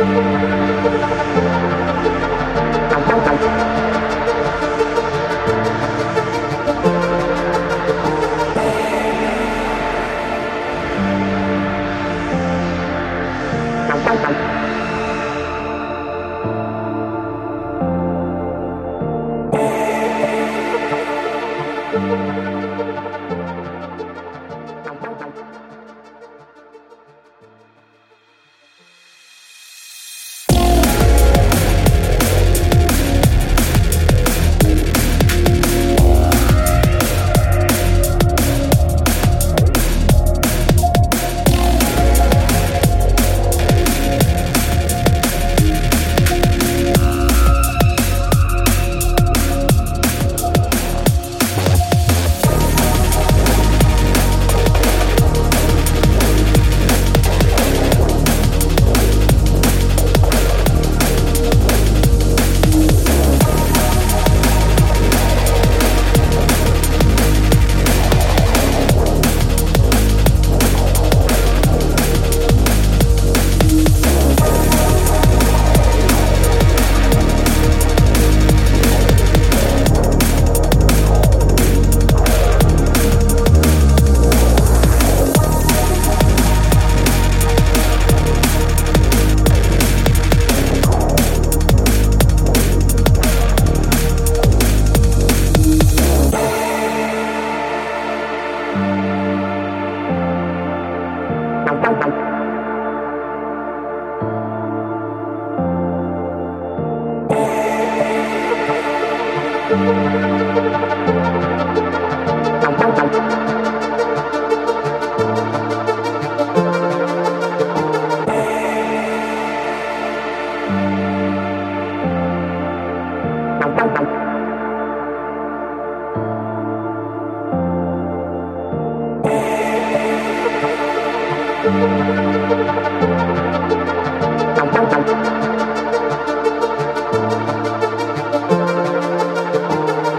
Bye-bye. Música